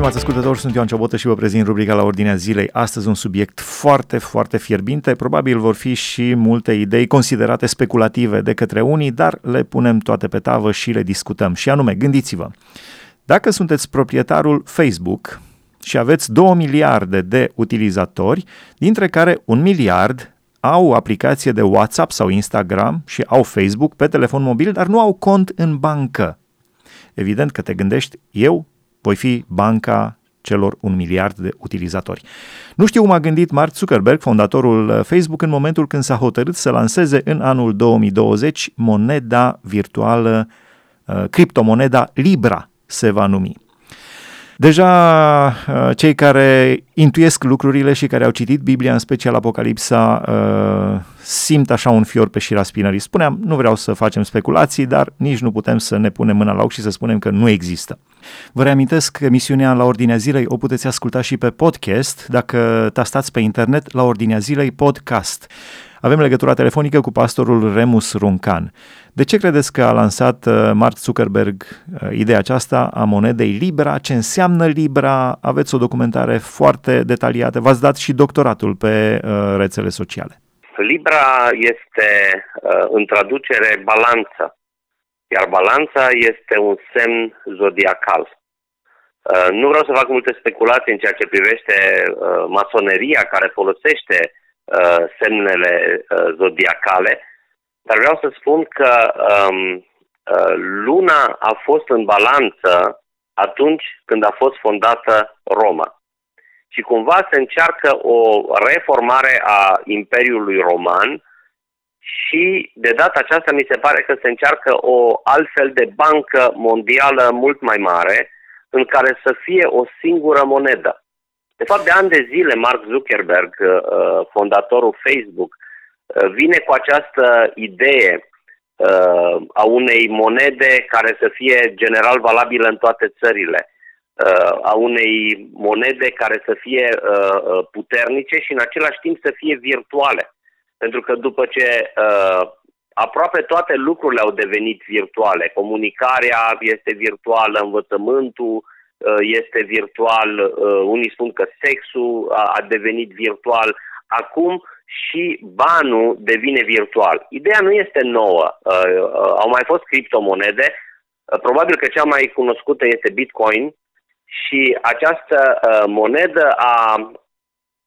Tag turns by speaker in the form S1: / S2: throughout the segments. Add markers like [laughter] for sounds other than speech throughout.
S1: stimați ascultători, sunt Ioan Ciobotă și vă prezint rubrica la ordinea zilei. Astăzi un subiect foarte, foarte fierbinte. Probabil vor fi și multe idei considerate speculative de către unii, dar le punem toate pe tavă și le discutăm. Și anume, gândiți-vă, dacă sunteți proprietarul Facebook și aveți 2 miliarde de utilizatori, dintre care un miliard au aplicație de WhatsApp sau Instagram și au Facebook pe telefon mobil, dar nu au cont în bancă. Evident că te gândești, eu voi fi banca celor un miliard de utilizatori. Nu știu cum a gândit Mark Zuckerberg, fondatorul uh, Facebook, în momentul când s-a hotărât să lanseze în anul 2020 moneda virtuală, uh, criptomoneda Libra se va numi. Deja uh, cei care intuiesc lucrurile și care au citit Biblia, în special Apocalipsa, uh, simt așa un fior pe șira spinării. Spuneam, nu vreau să facem speculații, dar nici nu putem să ne punem mâna la ochi și să spunem că nu există. Vă reamintesc că emisiunea La Ordinea Zilei o puteți asculta și pe podcast dacă tastați pe internet La Ordinea Zilei Podcast. Avem legătura telefonică cu pastorul Remus Runcan. De ce credeți că a lansat uh, Mark Zuckerberg uh, ideea aceasta a monedei Libra? Ce înseamnă Libra? Aveți o documentare foarte detaliată. V-ați dat și doctoratul pe uh, rețele sociale.
S2: Libra este în traducere balanță, iar balanța este un semn zodiacal. Nu vreau să fac multe speculații în ceea ce privește masoneria care folosește semnele zodiacale, dar vreau să spun că um, uh, luna a fost în balanță atunci când a fost fondată Roma. Și cumva se încearcă o reformare a Imperiului Roman și de data aceasta mi se pare că se încearcă o altfel de bancă mondială mult mai mare în care să fie o singură monedă. De fapt, de ani de zile, Mark Zuckerberg, uh, fondatorul Facebook, Uh, vine cu această idee uh, a unei monede care să fie general valabilă în toate țările, uh, a unei monede care să fie uh, uh, puternice și în același timp să fie virtuale. Pentru că după ce uh, aproape toate lucrurile au devenit virtuale, comunicarea este virtuală, învățământul uh, este virtual, uh, unii spun că sexul a, a devenit virtual, acum și banul devine virtual. Ideea nu este nouă. Uh, uh, au mai fost criptomonede, uh, probabil că cea mai cunoscută este Bitcoin și această uh, monedă a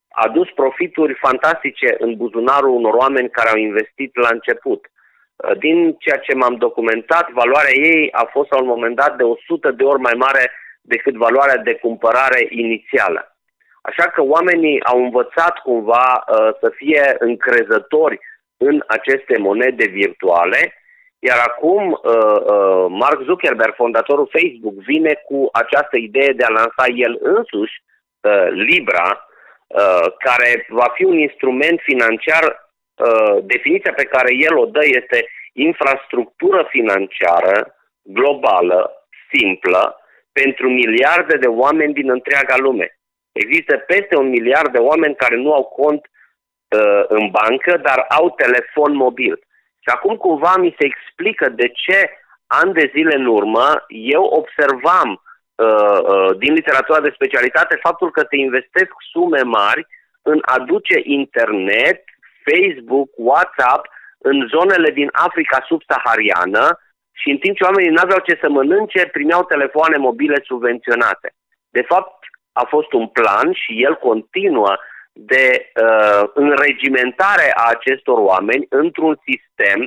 S2: adus profituri fantastice în buzunarul unor oameni care au investit la început. Uh, din ceea ce m-am documentat, valoarea ei a fost la un moment dat de 100 de ori mai mare decât valoarea de cumpărare inițială. Așa că oamenii au învățat cumva uh, să fie încrezători în aceste monede virtuale, iar acum uh, uh, Mark Zuckerberg, fondatorul Facebook, vine cu această idee de a lansa el însuși uh, Libra, uh, care va fi un instrument financiar. Uh, definiția pe care el o dă este infrastructură financiară globală, simplă, pentru miliarde de oameni din întreaga lume. Există peste un miliard de oameni care nu au cont uh, în bancă, dar au telefon mobil. Și acum cumva mi se explică de ce ani de zile în urmă eu observam uh, uh, din literatura de specialitate faptul că se investesc sume mari în a duce internet, Facebook, WhatsApp în zonele din Africa subsahariană și în timp ce oamenii nu aveau ce să mănânce, primeau telefoane mobile subvenționate. De fapt, a fost un plan și el continuă de uh, înregimentare a acestor oameni într-un sistem,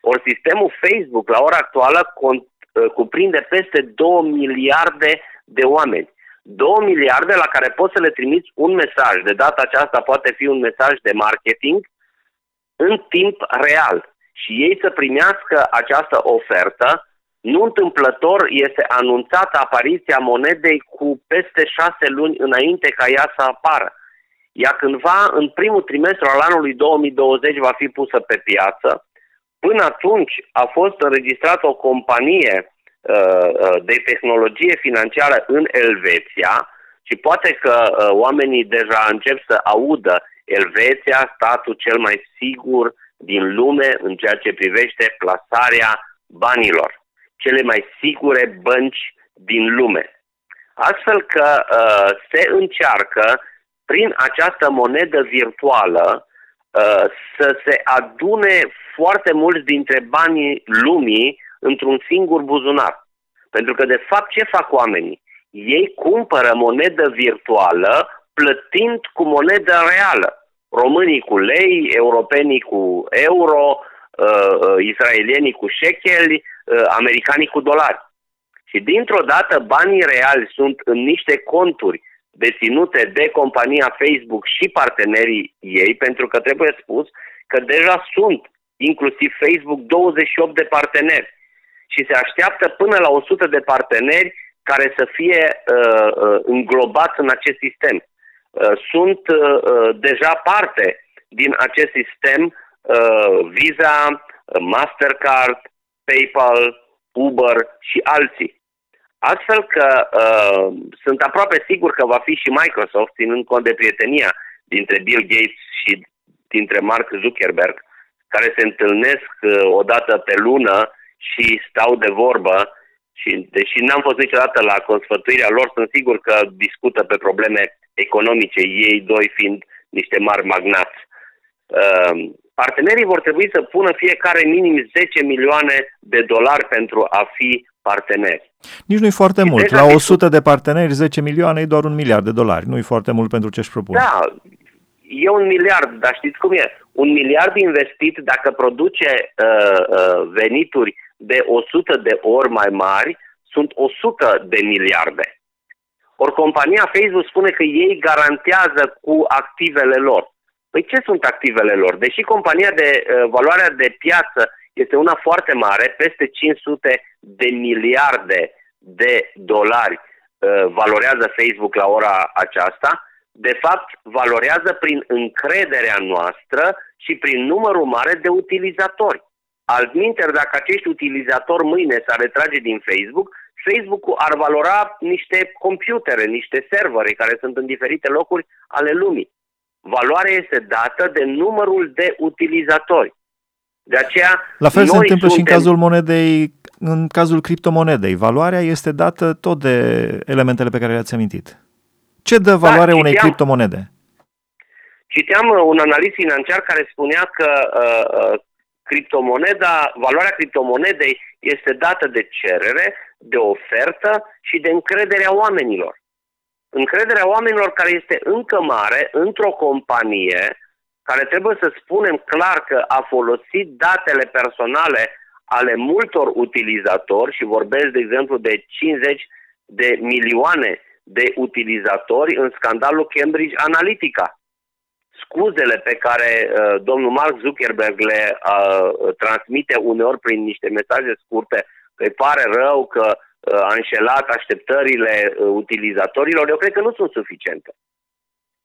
S2: ori sistemul Facebook la ora actuală cont, uh, cuprinde peste 2 miliarde de oameni. 2 miliarde la care poți să le trimiți un mesaj. De data aceasta poate fi un mesaj de marketing în timp real. Și ei să primească această ofertă nu întâmplător este anunțată apariția monedei cu peste șase luni înainte ca ea să apară. Ea cândva, în primul trimestru al anului 2020, va fi pusă pe piață. Până atunci a fost înregistrată o companie uh, uh, de tehnologie financiară în Elveția și poate că uh, oamenii deja încep să audă Elveția, statul cel mai sigur din lume în ceea ce privește plasarea banilor cele mai sigure bănci din lume. Astfel că uh, se încearcă prin această monedă virtuală uh, să se adune foarte mulți dintre banii lumii într-un singur buzunar. Pentru că, de fapt, ce fac oamenii? Ei cumpără monedă virtuală plătind cu monedă reală. Românii cu lei, europenii cu euro, uh, uh, israelienii cu shekeli, uh, americanii cu dolari. Și dintr-o dată banii reali sunt în niște conturi deținute de compania Facebook și partenerii ei, pentru că trebuie spus că deja sunt, inclusiv Facebook, 28 de parteneri și se așteaptă până la 100 de parteneri care să fie uh, uh, înglobați în acest sistem. Uh, sunt uh, uh, deja parte din acest sistem uh, Visa, uh, Mastercard, PayPal, Uber și alții. Astfel că uh, sunt aproape sigur că va fi și Microsoft, ținând cont de prietenia dintre Bill Gates și dintre Mark Zuckerberg, care se întâlnesc uh, o dată pe lună și stau de vorbă și deși n-am fost niciodată la consfătuirea lor, sunt sigur că discută pe probleme economice, ei doi fiind niște mari magnați. Uh, partenerii vor trebui să pună fiecare minim 10 milioane de dolari pentru a fi parteneri.
S1: Nici nu-i foarte și mult. La 100 de parteneri, 10 milioane e doar un miliard de dolari. Nu-i foarte mult pentru ce își propun.
S2: Da, e un miliard, dar știți cum e? Un miliard investit dacă produce uh, uh, venituri de 100 de ori mai mari, sunt 100 de miliarde. Ori compania Facebook spune că ei garantează cu activele lor. Păi ce sunt activele lor? Deși compania de uh, valoarea de piață este una foarte mare, peste 500 de miliarde de dolari uh, valorează Facebook la ora aceasta, de fapt valorează prin încrederea noastră și prin numărul mare de utilizatori. Altminteri, dacă acești utilizatori mâine s-ar retrage din Facebook, Facebook-ul ar valora niște computere, niște servere care sunt în diferite locuri ale lumii. Valoarea este dată de numărul de utilizatori. De aceea,
S1: La fel se întâmplă suntem... și în cazul monedei, în cazul criptomonedei. Valoarea este dată tot de elementele pe care le-ați amintit. Ce dă da, valoare da, unei criptomonede?
S2: Citeam uh, un analist financiar care spunea că uh, uh, criptomoneda, valoarea criptomonedei este dată de cerere, de ofertă și de încrederea oamenilor. Încrederea oamenilor care este încă mare într-o companie care trebuie să spunem clar că a folosit datele personale ale multor utilizatori și vorbesc, de exemplu, de 50 de milioane de utilizatori în scandalul Cambridge Analytica scuzele pe care uh, domnul Mark Zuckerberg le uh, transmite uneori prin niște mesaje scurte, că îi pare rău că uh, a înșelat așteptările uh, utilizatorilor, eu cred că nu sunt suficiente.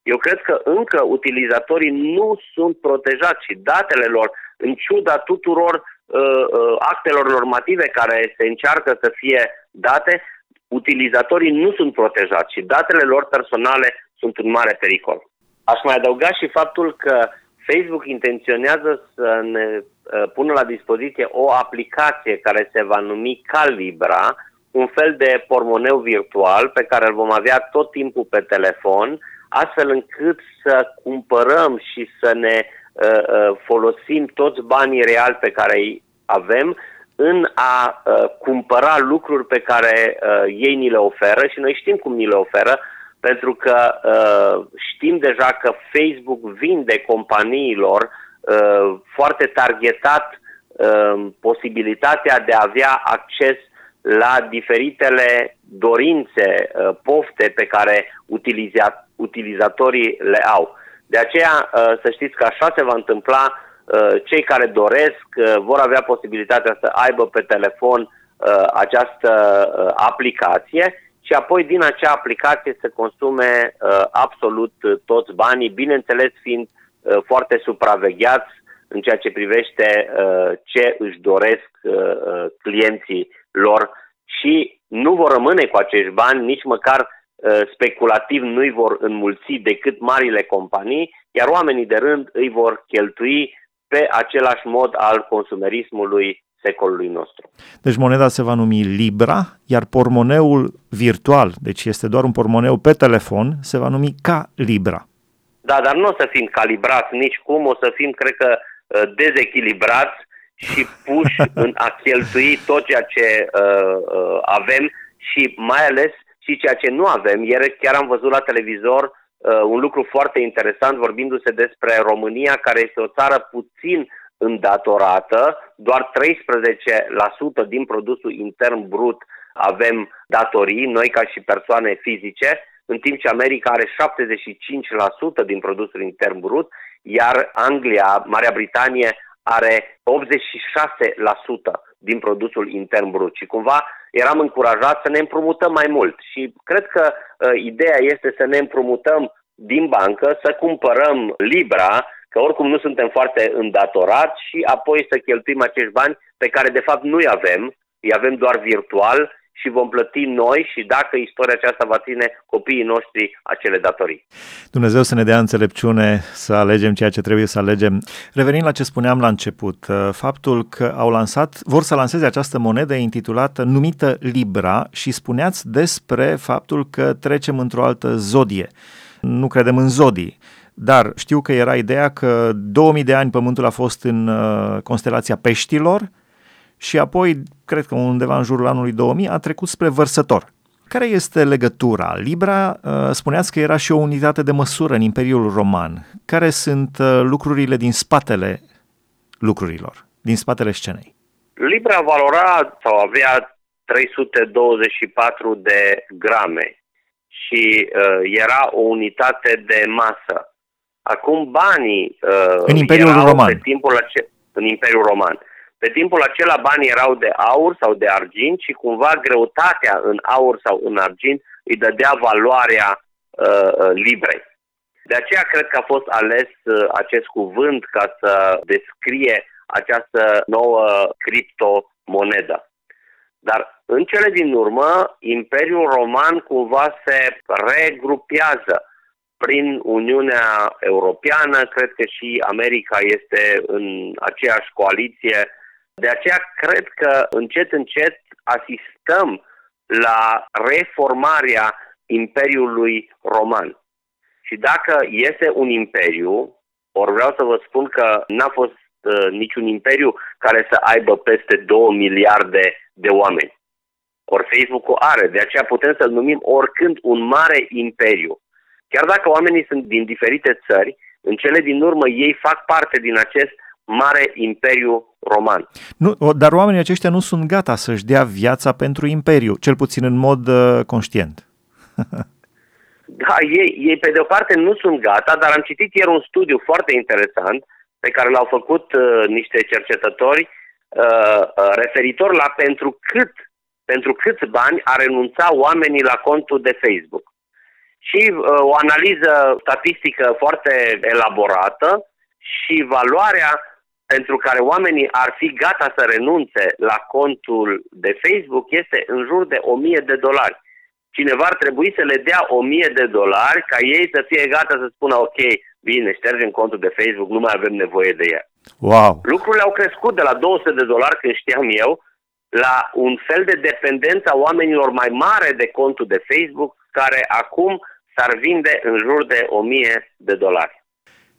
S2: Eu cred că încă utilizatorii nu sunt protejați și datele lor, în ciuda tuturor uh, uh, actelor normative care se încearcă să fie date, utilizatorii nu sunt protejați și datele lor personale sunt în mare pericol. Aș mai adăuga și faptul că Facebook intenționează să ne uh, pună la dispoziție o aplicație care se va numi Calibra, un fel de pormoneu virtual pe care îl vom avea tot timpul pe telefon, astfel încât să cumpărăm și să ne uh, uh, folosim toți banii reali pe care îi avem în a uh, cumpăra lucruri pe care uh, ei ni le oferă și noi știm cum ni le oferă, pentru că uh, știm deja că Facebook vinde companiilor uh, foarte targetat uh, posibilitatea de a avea acces la diferitele dorințe, uh, pofte pe care utiliza- utilizatorii le au. De aceea, uh, să știți că așa se va întâmpla, uh, cei care doresc uh, vor avea posibilitatea să aibă pe telefon uh, această uh, aplicație și apoi din acea aplicație să consume uh, absolut uh, toți banii, bineînțeles fiind uh, foarte supravegheați în ceea ce privește uh, ce își doresc uh, uh, clienții lor. Și nu vor rămâne cu acești bani, nici măcar uh, speculativ nu îi vor înmulți decât marile companii, iar oamenii de rând îi vor cheltui pe același mod al consumerismului secolului nostru.
S1: Deci moneda se va numi Libra, iar pormoneul virtual, deci este doar un pormoneu pe telefon, se va numi ca Libra.
S2: Da, dar nu o să fim calibrați nici cum, o să fim, cred că, uh, dezechilibrați și puși [laughs] în a cheltui tot ceea ce uh, uh, avem și mai ales și ceea ce nu avem. Ieri chiar am văzut la televizor uh, un lucru foarte interesant vorbindu-se despre România, care este o țară puțin îndatorată, doar 13% din produsul intern brut avem datorii, noi ca și persoane fizice, în timp ce America are 75% din produsul intern brut, iar Anglia, Marea Britanie, are 86% din produsul intern brut. Și cumva eram încurajat să ne împrumutăm mai mult și cred că uh, ideea este să ne împrumutăm din bancă, să cumpărăm Libra, că oricum nu suntem foarte îndatorați și apoi să cheltuim acești bani pe care de fapt nu-i avem, îi avem doar virtual și vom plăti noi și dacă istoria aceasta va ține copiii noștri acele datorii.
S1: Dumnezeu să ne dea înțelepciune să alegem ceea ce trebuie să alegem. Revenind la ce spuneam la început, uh, faptul că au lansat, vor să lanseze această monedă intitulată, numită Libra și spuneați despre faptul că trecem într-o altă zodie. Nu credem în zodii. Dar știu că era ideea că 2000 de ani Pământul a fost în uh, constelația peștilor, și apoi, cred că undeva în jurul anului 2000, a trecut spre vărsător. Care este legătura? Libra, uh, spuneați că era și o unitate de măsură în Imperiul Roman. Care sunt uh, lucrurile din spatele lucrurilor, din spatele scenei?
S2: Libra valora sau avea 324 de grame și uh, era o unitate de masă. Acum banii uh,
S1: în Imperiul Roman.
S2: Pe timpul ace- în Imperiul Roman. Pe timpul acela banii erau de aur sau de argint și cumva greutatea în aur sau în argint îi dădea valoarea uh, uh, librei. De aceea cred că a fost ales uh, acest cuvânt ca să descrie această nouă criptomonedă. Dar în cele din urmă, Imperiul Roman cumva se regrupează prin Uniunea Europeană, cred că și America este în aceeași coaliție de aceea cred că încet, încet asistăm la reformarea Imperiului Roman. Și dacă este un imperiu, ori vreau să vă spun că n-a fost uh, niciun imperiu care să aibă peste 2 miliarde de oameni. Ori Facebook-ul are, de aceea putem să-l numim oricând un mare imperiu. Chiar dacă oamenii sunt din diferite țări, în cele din urmă ei fac parte din acest mare imperiu roman.
S1: Nu, dar oamenii aceștia nu sunt gata să-și dea viața pentru imperiu, cel puțin în mod uh, conștient. [laughs]
S2: da, ei, ei pe de o parte nu sunt gata, dar am citit ieri un studiu foarte interesant pe care l-au făcut uh, niște cercetători uh, uh, referitor la pentru cât pentru câți bani a renunța oamenii la contul de Facebook. Și uh, o analiză statistică foarte elaborată și valoarea pentru care oamenii ar fi gata să renunțe la contul de Facebook este în jur de 1000 de dolari. Cineva ar trebui să le dea 1000 de dolari ca ei să fie gata să spună ok, bine, ștergem contul de Facebook, nu mai avem nevoie de el.
S1: Wow.
S2: Lucrurile au crescut de la 200 de dolari când știam eu la un fel de dependență a oamenilor mai mare de contul de Facebook care acum s-ar vinde în jur de 1000 de dolari.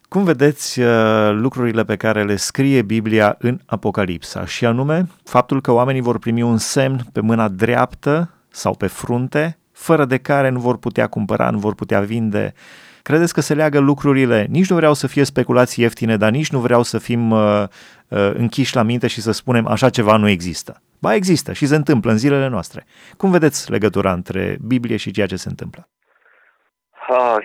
S1: Cum vedeți uh, lucrurile pe care le scrie Biblia în Apocalipsa, și anume faptul că oamenii vor primi un semn pe mâna dreaptă sau pe frunte, fără de care nu vor putea cumpăra, nu vor putea vinde. Credeți că se leagă lucrurile? Nici nu vreau să fie speculații ieftine, dar nici nu vreau să fim uh, uh, închiși la minte și să spunem așa ceva nu există. Ba există și se întâmplă în zilele noastre. Cum vedeți legătura între Biblie și ceea ce se întâmplă?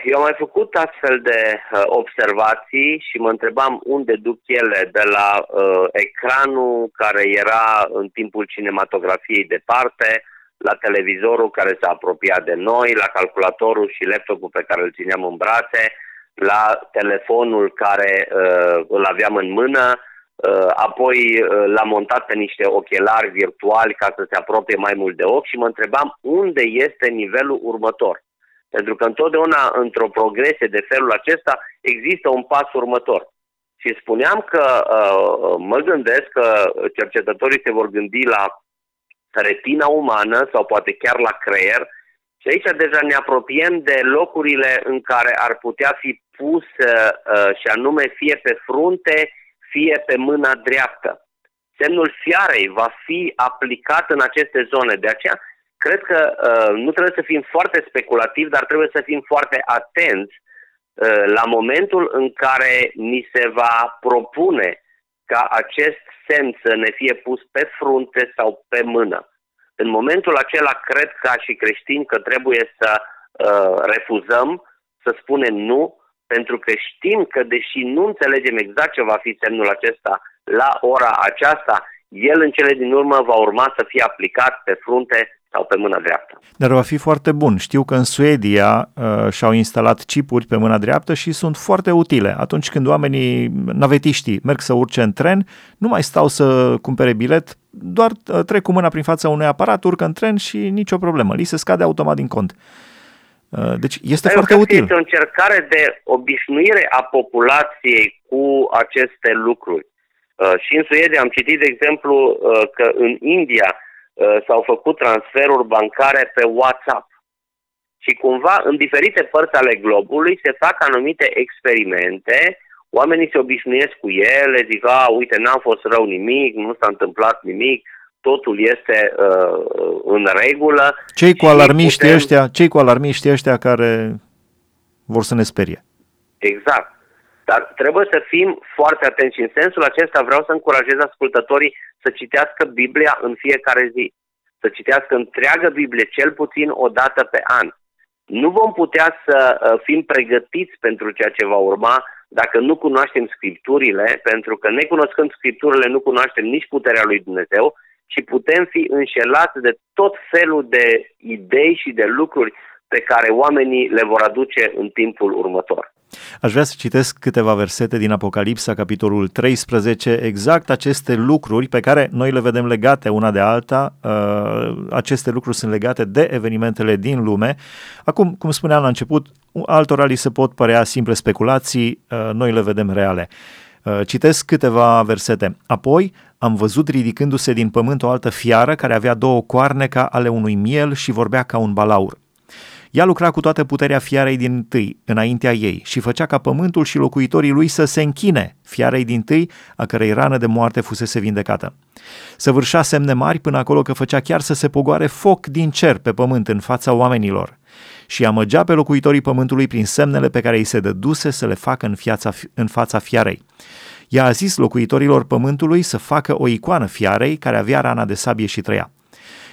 S2: Eu am mai făcut astfel de uh, observații și mă întrebam unde duc ele, de la uh, ecranul care era în timpul cinematografiei departe, la televizorul care s-a apropiat de noi, la calculatorul și laptopul pe care îl țineam în brațe, la telefonul care uh, îl aveam în mână, uh, apoi uh, l-am montat pe niște ochelari virtuali ca să se apropie mai mult de ochi și mă întrebam unde este nivelul următor. Pentru că întotdeauna într-o progresie de felul acesta există un pas următor. Și spuneam că uh, mă gândesc că cercetătorii se vor gândi la retina umană sau poate chiar la creier și aici deja ne apropiem de locurile în care ar putea fi pus uh, și anume fie pe frunte, fie pe mâna dreaptă. Semnul fiarei va fi aplicat în aceste zone. De aceea, cred că uh, nu trebuie să fim foarte speculativi, dar trebuie să fim foarte atenți uh, la momentul în care ni se va propune ca acest semn să ne fie pus pe frunte sau pe mână. În momentul acela cred ca și creștini că trebuie să uh, refuzăm, să spunem nu, pentru că știm că deși nu înțelegem exact ce va fi semnul acesta la ora aceasta, el în cele din urmă va urma să fie aplicat pe frunte sau pe mâna dreaptă.
S1: Dar va fi foarte bun. Știu că în Suedia uh, și-au instalat chipuri pe mâna dreaptă și sunt foarte utile. Atunci când oamenii, navetiștii, merg să urce în tren, nu mai stau să cumpere bilet, doar uh, trec cu mâna prin fața unui aparat, urcă în tren și nicio problemă. Li se scade automat din cont. Uh, deci este Dar foarte util.
S2: Este o încercare de obișnuire a populației cu aceste lucruri. Uh, și în Suedia am citit, de exemplu, uh, că în India Uh, s-au făcut transferuri bancare pe WhatsApp. Și cumva, în diferite părți ale globului, se fac anumite experimente, oamenii se obișnuiesc cu ele, zic, a, uite, n-a fost rău nimic, nu s-a întâmplat nimic, totul este uh, în regulă.
S1: Cei cu alarmiști putem... ăștia, cei cu alarmiști ăștia care vor să ne sperie.
S2: Exact. Dar trebuie să fim foarte atenți și în sensul acesta vreau să încurajez ascultătorii să citească Biblia în fiecare zi. Să citească întreagă Biblie, cel puțin o dată pe an. Nu vom putea să uh, fim pregătiți pentru ceea ce va urma dacă nu cunoaștem Scripturile, pentru că necunoscând Scripturile nu cunoaștem nici puterea lui Dumnezeu și putem fi înșelați de tot felul de idei și de lucruri pe care oamenii le vor aduce în timpul următor.
S1: Aș vrea să citesc câteva versete din Apocalipsa, capitolul 13, exact aceste lucruri pe care noi le vedem legate una de alta. Uh, aceste lucruri sunt legate de evenimentele din lume. Acum, cum spuneam la început, altora li se pot părea simple speculații, uh, noi le vedem reale. Uh, citesc câteva versete. Apoi am văzut ridicându-se din pământ o altă fiară care avea două coarne ca ale unui miel și vorbea ca un balaur. Ea lucra cu toată puterea fiarei din tâi înaintea ei și făcea ca pământul și locuitorii lui să se închine fiarei din tâi, a cărei rană de moarte fusese vindecată. Săvârșea semne mari până acolo că făcea chiar să se pogoare foc din cer pe pământ în fața oamenilor și amăgea pe locuitorii pământului prin semnele pe care îi se dăduse să le facă în, fiața, în fața fiarei. Ea a zis locuitorilor pământului să facă o icoană fiarei care avea rana de sabie și trăia.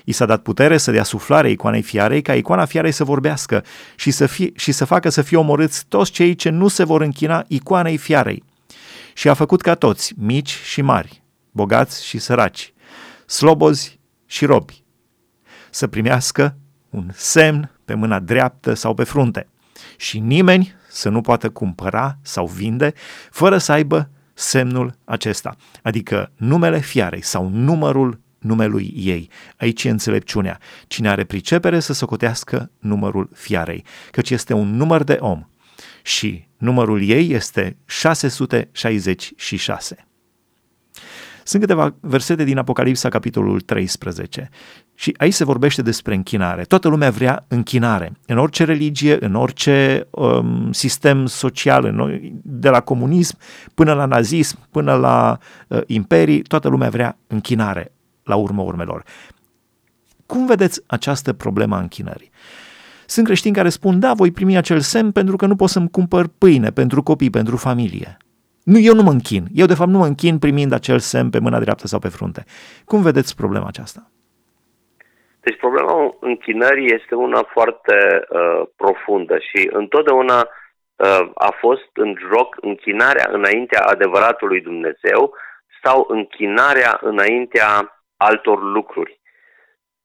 S1: I s-a dat putere să dea suflare icoanei fiarei ca icoana fiarei să vorbească și să, fie, și să facă să fie omorâți toți cei ce nu se vor închina icoanei fiarei. Și a făcut ca toți, mici și mari, bogați și săraci, slobozi și robi, să primească un semn pe mâna dreaptă sau pe frunte și nimeni să nu poată cumpăra sau vinde fără să aibă semnul acesta, adică numele fiarei sau numărul numelui ei. Aici e înțelepciunea. Cine are pricepere să socotească numărul fiarei, căci este un număr de om și numărul ei este 666. Sunt câteva versete din Apocalipsa, capitolul 13. Și aici se vorbește despre închinare. Toată lumea vrea închinare. În orice religie, în orice um, sistem social, în, de la comunism până la nazism, până la uh, imperii, toată lumea vrea închinare la urmă urmelor. Cum vedeți această problemă a închinării? Sunt creștini care spun, da, voi primi acel semn pentru că nu pot să-mi cumpăr pâine pentru copii, pentru familie. Nu, eu nu mă închin. Eu, de fapt, nu mă închin primind acel semn pe mâna dreaptă sau pe frunte. Cum vedeți problema aceasta?
S2: Deci problema închinării este una foarte uh, profundă și întotdeauna uh, a fost în joc închinarea înaintea adevăratului Dumnezeu sau închinarea înaintea altor lucruri.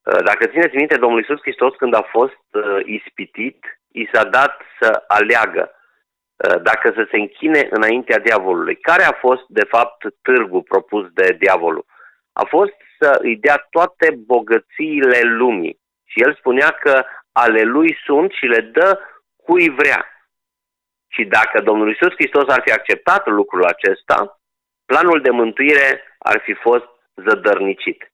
S2: Uh, dacă țineți minte, Domnul Iisus Hristos când a fost uh, ispitit, i s-a dat să aleagă uh, dacă să se închine înaintea diavolului. Care a fost, de fapt, târgul propus de diavolul? A fost să îi dea toate bogățiile lumii. Și el spunea că ale lui sunt și le dă cui vrea. Și dacă Domnul Isus Hristos ar fi acceptat lucrul acesta, planul de mântuire ar fi fost zădărnicit.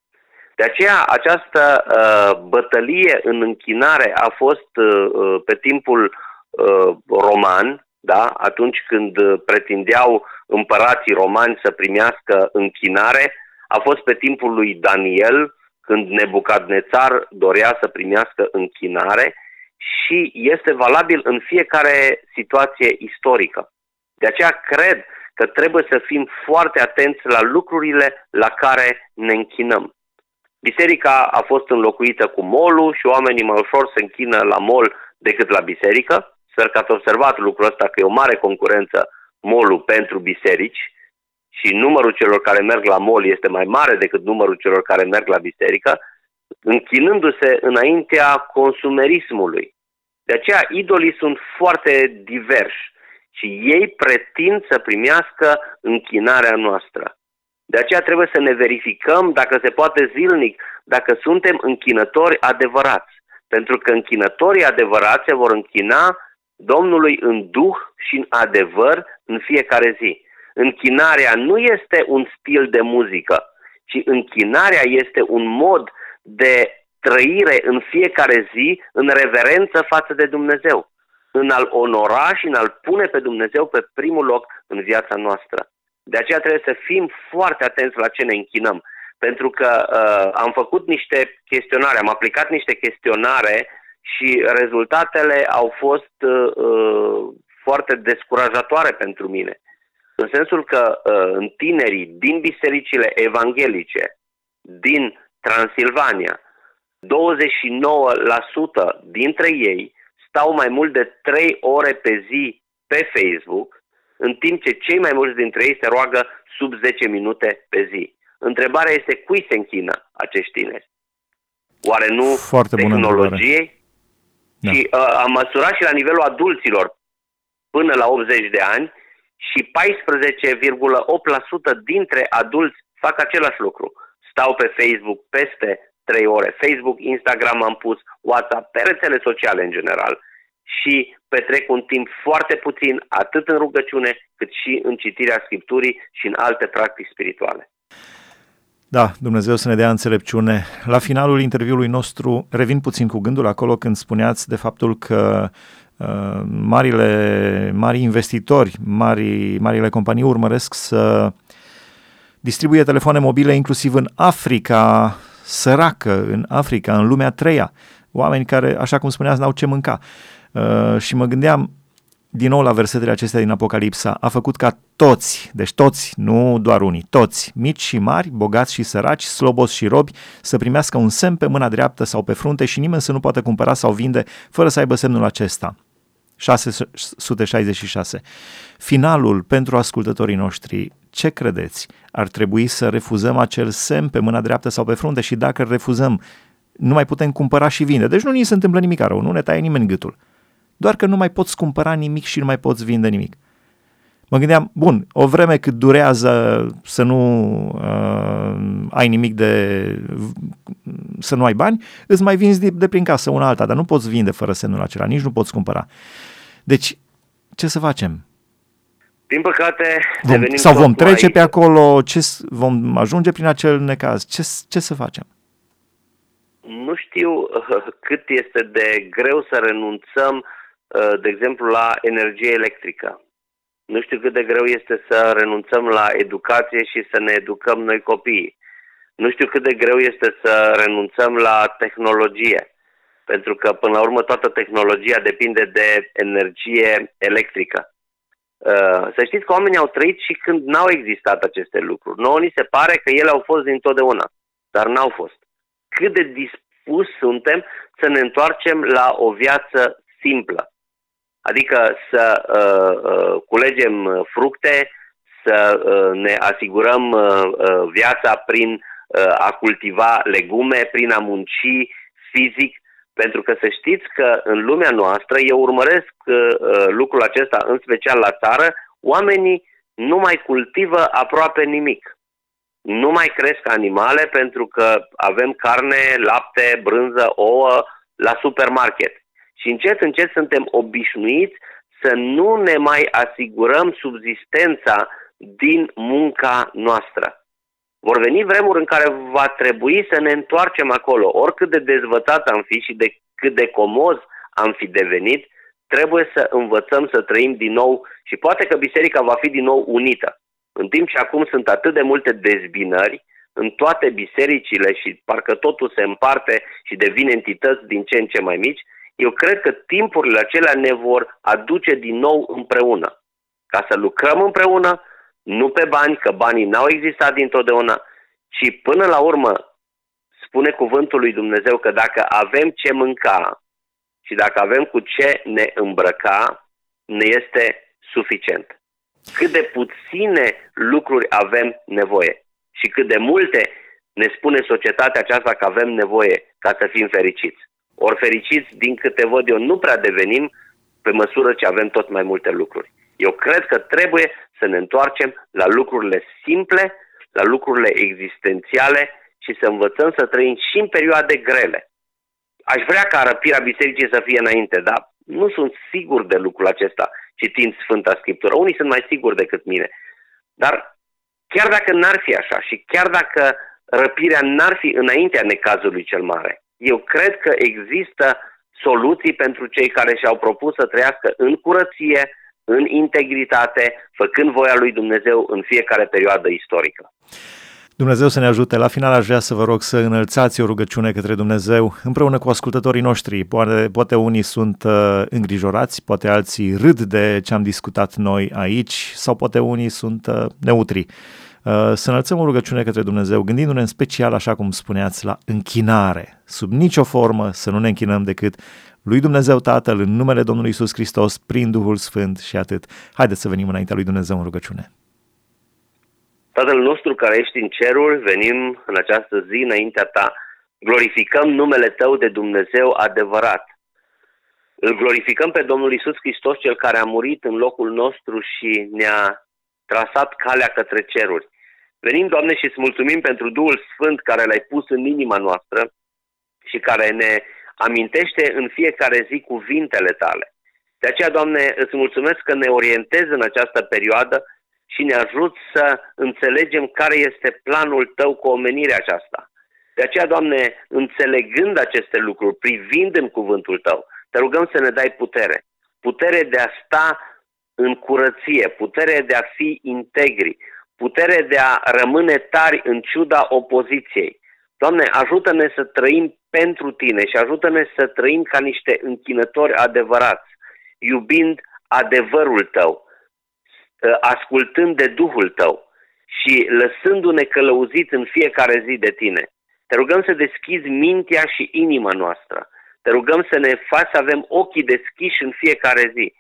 S2: De aceea, această uh, bătălie în închinare a fost uh, uh pe timpul uh, roman, da? atunci când uh, pretindeau împărații romani să primească închinare, a fost pe timpul lui Daniel, când Nebucadnețar dorea să primească închinare și este valabil în fiecare situație istorică. De aceea cred că trebuie să fim foarte atenți la lucrurile la care ne închinăm. Biserica a fost înlocuită cu molul și oamenii mai ușor se închină la mol decât la biserică. Sper că ați observat lucrul ăsta că e o mare concurență molul pentru biserici și numărul celor care merg la mol este mai mare decât numărul celor care merg la biserică, închinându-se înaintea consumerismului. De aceea idolii sunt foarte diversi și ei pretind să primească închinarea noastră. De aceea trebuie să ne verificăm dacă se poate zilnic, dacă suntem închinători adevărați. Pentru că închinătorii adevărați se vor închina Domnului în duh și în adevăr în fiecare zi. Închinarea nu este un stil de muzică, ci închinarea este un mod de trăire în fiecare zi în reverență față de Dumnezeu, în a-L onora și în a-L pune pe Dumnezeu pe primul loc în viața noastră. De aceea trebuie să fim foarte atenți la ce ne închinăm, pentru că uh, am făcut niște chestionare, am aplicat niște chestionare și rezultatele au fost uh, uh foarte descurajatoare pentru mine. În sensul că uh, în tinerii din bisericile evanghelice din Transilvania, 29% dintre ei stau mai mult de 3 ore pe zi pe Facebook, în timp ce cei mai mulți dintre ei se roagă sub 10 minute pe zi. Întrebarea este cui se închină acești tineri? Oare nu
S1: Foarte
S2: tehnologiei? Da. Și uh, am măsurat și la nivelul adulților până la 80 de ani și 14,8% dintre adulți fac același lucru. Stau pe Facebook peste 3 ore. Facebook, Instagram am pus, WhatsApp, pe rețele sociale în general. Și petrec un timp foarte puțin, atât în rugăciune, cât și în citirea Scripturii și în alte practici spirituale.
S1: Da, Dumnezeu să ne dea înțelepciune. La finalul interviului nostru revin puțin cu gândul acolo când spuneați de faptul că uh, marile, mari investitori, mari, marile companii urmăresc să distribuie telefoane mobile inclusiv în Africa săracă, în Africa, în lumea treia. Oameni care, așa cum spuneați, n-au ce mânca. Uh, și mă gândeam, din nou la versetele acestea din Apocalipsa, a făcut ca toți, deci toți, nu doar unii, toți, mici și mari, bogați și săraci, slobos și robi, să primească un semn pe mâna dreaptă sau pe frunte și nimeni să nu poată cumpăra sau vinde fără să aibă semnul acesta. 666. Finalul pentru ascultătorii noștri, ce credeți? Ar trebui să refuzăm acel semn pe mâna dreaptă sau pe frunte și dacă îl refuzăm, nu mai putem cumpăra și vinde. Deci nu ni se întâmplă nimic rău, nu ne taie nimeni gâtul. Doar că nu mai poți cumpăra nimic și nu mai poți vinde nimic. Mă gândeam, bun, o vreme cât durează să nu uh, ai nimic de... să nu ai bani, îți mai vinzi de, de prin casă una alta, dar nu poți vinde fără semnul acela, nici nu poți cumpăra. Deci, ce să facem?
S2: Din păcate,
S1: vom, sau vom trece aici. pe acolo, ce, vom ajunge prin acel necaz, ce, ce să facem?
S2: Nu știu [laughs] cât este de greu să renunțăm, uh, de exemplu, la energie electrică. Nu știu cât de greu este să renunțăm la educație și să ne educăm noi copiii. Nu știu cât de greu este să renunțăm la tehnologie, pentru că până la urmă toată tehnologia depinde de energie electrică. Uh, să știți că oamenii au trăit și când n-au existat aceste lucruri. Nouă ni se pare că ele au fost dintotdeauna, dar n-au fost. Cât de dispus suntem să ne întoarcem la o viață simplă. Adică să uh, uh, culegem fructe, să uh, ne asigurăm uh, uh, viața prin uh, a cultiva legume, prin a munci fizic, pentru că să știți că în lumea noastră, eu urmăresc uh, uh, lucrul acesta în special la țară, oamenii nu mai cultivă aproape nimic. Nu mai cresc animale pentru că avem carne, lapte, brânză, ouă la supermarket. Și încet, încet suntem obișnuiți să nu ne mai asigurăm subzistența din munca noastră. Vor veni vremuri în care va trebui să ne întoarcem acolo. Oricât de dezvățat am fi și de cât de comoz am fi devenit, trebuie să învățăm să trăim din nou și poate că biserica va fi din nou unită. În timp ce acum sunt atât de multe dezbinări în toate bisericile și parcă totul se împarte și devine entități din ce în ce mai mici, eu cred că timpurile acelea ne vor aduce din nou împreună. Ca să lucrăm împreună, nu pe bani, că banii n-au existat dintotdeauna, ci până la urmă spune cuvântul lui Dumnezeu că dacă avem ce mânca și dacă avem cu ce ne îmbrăca, ne este suficient. Cât de puține lucruri avem nevoie și cât de multe ne spune societatea aceasta că avem nevoie ca să fim fericiți. Ori fericiți, din câte văd eu, nu prea devenim pe măsură ce avem tot mai multe lucruri. Eu cred că trebuie să ne întoarcem la lucrurile simple, la lucrurile existențiale și să învățăm să trăim și în perioade grele. Aș vrea ca răpirea bisericii să fie înainte, dar nu sunt sigur de lucrul acesta citind Sfânta Scriptură. Unii sunt mai siguri decât mine. Dar chiar dacă n-ar fi așa și chiar dacă răpirea n-ar fi înaintea necazului cel mare, eu cred că există soluții pentru cei care și-au propus să trăiască în curăție, în integritate, făcând voia lui Dumnezeu în fiecare perioadă istorică.
S1: Dumnezeu să ne ajute. La final aș vrea să vă rog să înălțați o rugăciune către Dumnezeu împreună cu ascultătorii noștri. Poate, poate unii sunt uh, îngrijorați, poate alții râd de ce am discutat noi aici sau poate unii sunt uh, neutri. Uh, să înălțăm o rugăciune către Dumnezeu, gândindu-ne în special, așa cum spuneați, la închinare. Sub nicio formă să nu ne închinăm decât lui Dumnezeu Tatăl, în numele Domnului Isus Hristos, prin Duhul Sfânt și atât. Haideți să venim înaintea lui Dumnezeu în rugăciune.
S2: Tatăl nostru care ești în cerul, venim în această zi înaintea ta, glorificăm numele tău de Dumnezeu adevărat. Îl glorificăm pe Domnul Isus Hristos, cel care a murit în locul nostru și ne-a trasat calea către ceruri. Venim, Doamne, și îți mulțumim pentru Duhul Sfânt care l-ai pus în inima noastră și care ne amintește în fiecare zi cuvintele tale. De aceea, Doamne, îți mulțumesc că ne orientezi în această perioadă și ne ajut să înțelegem care este planul Tău cu omenirea aceasta. De aceea, Doamne, înțelegând aceste lucruri, privind în cuvântul Tău, te rugăm să ne dai putere. Putere de a sta în curăție, putere de a fi integri, putere de a rămâne tari în ciuda opoziției. Doamne, ajută-ne să trăim pentru Tine și ajută-ne să trăim ca niște închinători adevărați, iubind adevărul Tău, ă, ascultând de Duhul Tău și lăsându-ne călăuziți în fiecare zi de Tine. Te rugăm să deschizi mintea și inima noastră. Te rugăm să ne faci să avem ochii deschiși în fiecare zi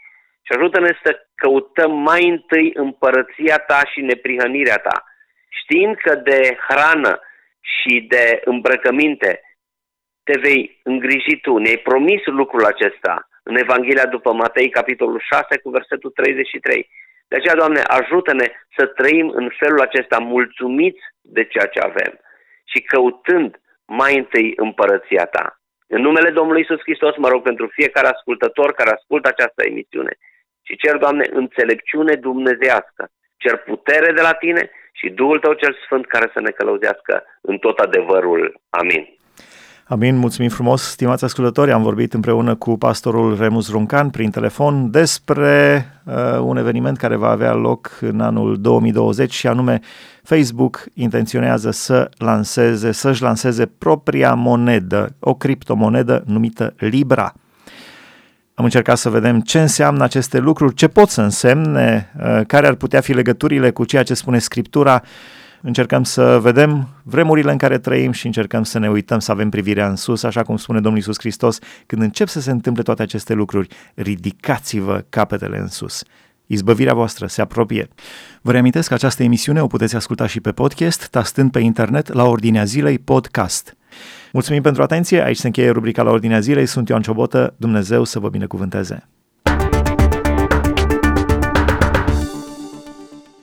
S2: și ajută-ne să căutăm mai întâi împărăția ta și neprihănirea ta, știind că de hrană și de îmbrăcăminte te vei îngriji tu. Ne-ai promis lucrul acesta în Evanghelia după Matei, capitolul 6, cu versetul 33. De aceea, Doamne, ajută-ne să trăim în felul acesta mulțumiți de ceea ce avem și căutând mai întâi împărăția Ta. În numele Domnului Isus Hristos mă rog pentru fiecare ascultător care ascultă această emisiune și cer, Doamne, înțelepciune dumnezească, cer putere de la Tine și Duhul Tău cel Sfânt care să ne călăuzească în tot adevărul. Amin.
S1: Amin, mulțumim frumos, stimați ascultători. Am vorbit împreună cu pastorul Remus Runcan prin telefon despre uh, un eveniment care va avea loc în anul 2020 și anume Facebook intenționează să lanseze, să-și lanseze propria monedă, o criptomonedă numită Libra. Am încercat să vedem ce înseamnă aceste lucruri, ce pot să însemne, uh, care ar putea fi legăturile cu ceea ce spune Scriptura. Încercăm să vedem vremurile în care trăim și încercăm să ne uităm, să avem privirea în sus, așa cum spune Domnul Iisus Hristos, când încep să se întâmple toate aceste lucruri, ridicați-vă capetele în sus. Izbăvirea voastră se apropie. Vă reamintesc că această emisiune o puteți asculta și pe podcast, tastând pe internet la ordinea zilei podcast. Mulțumim pentru atenție, aici se încheie rubrica la ordinea zilei, sunt Ioan Ciobotă, Dumnezeu să vă binecuvânteze!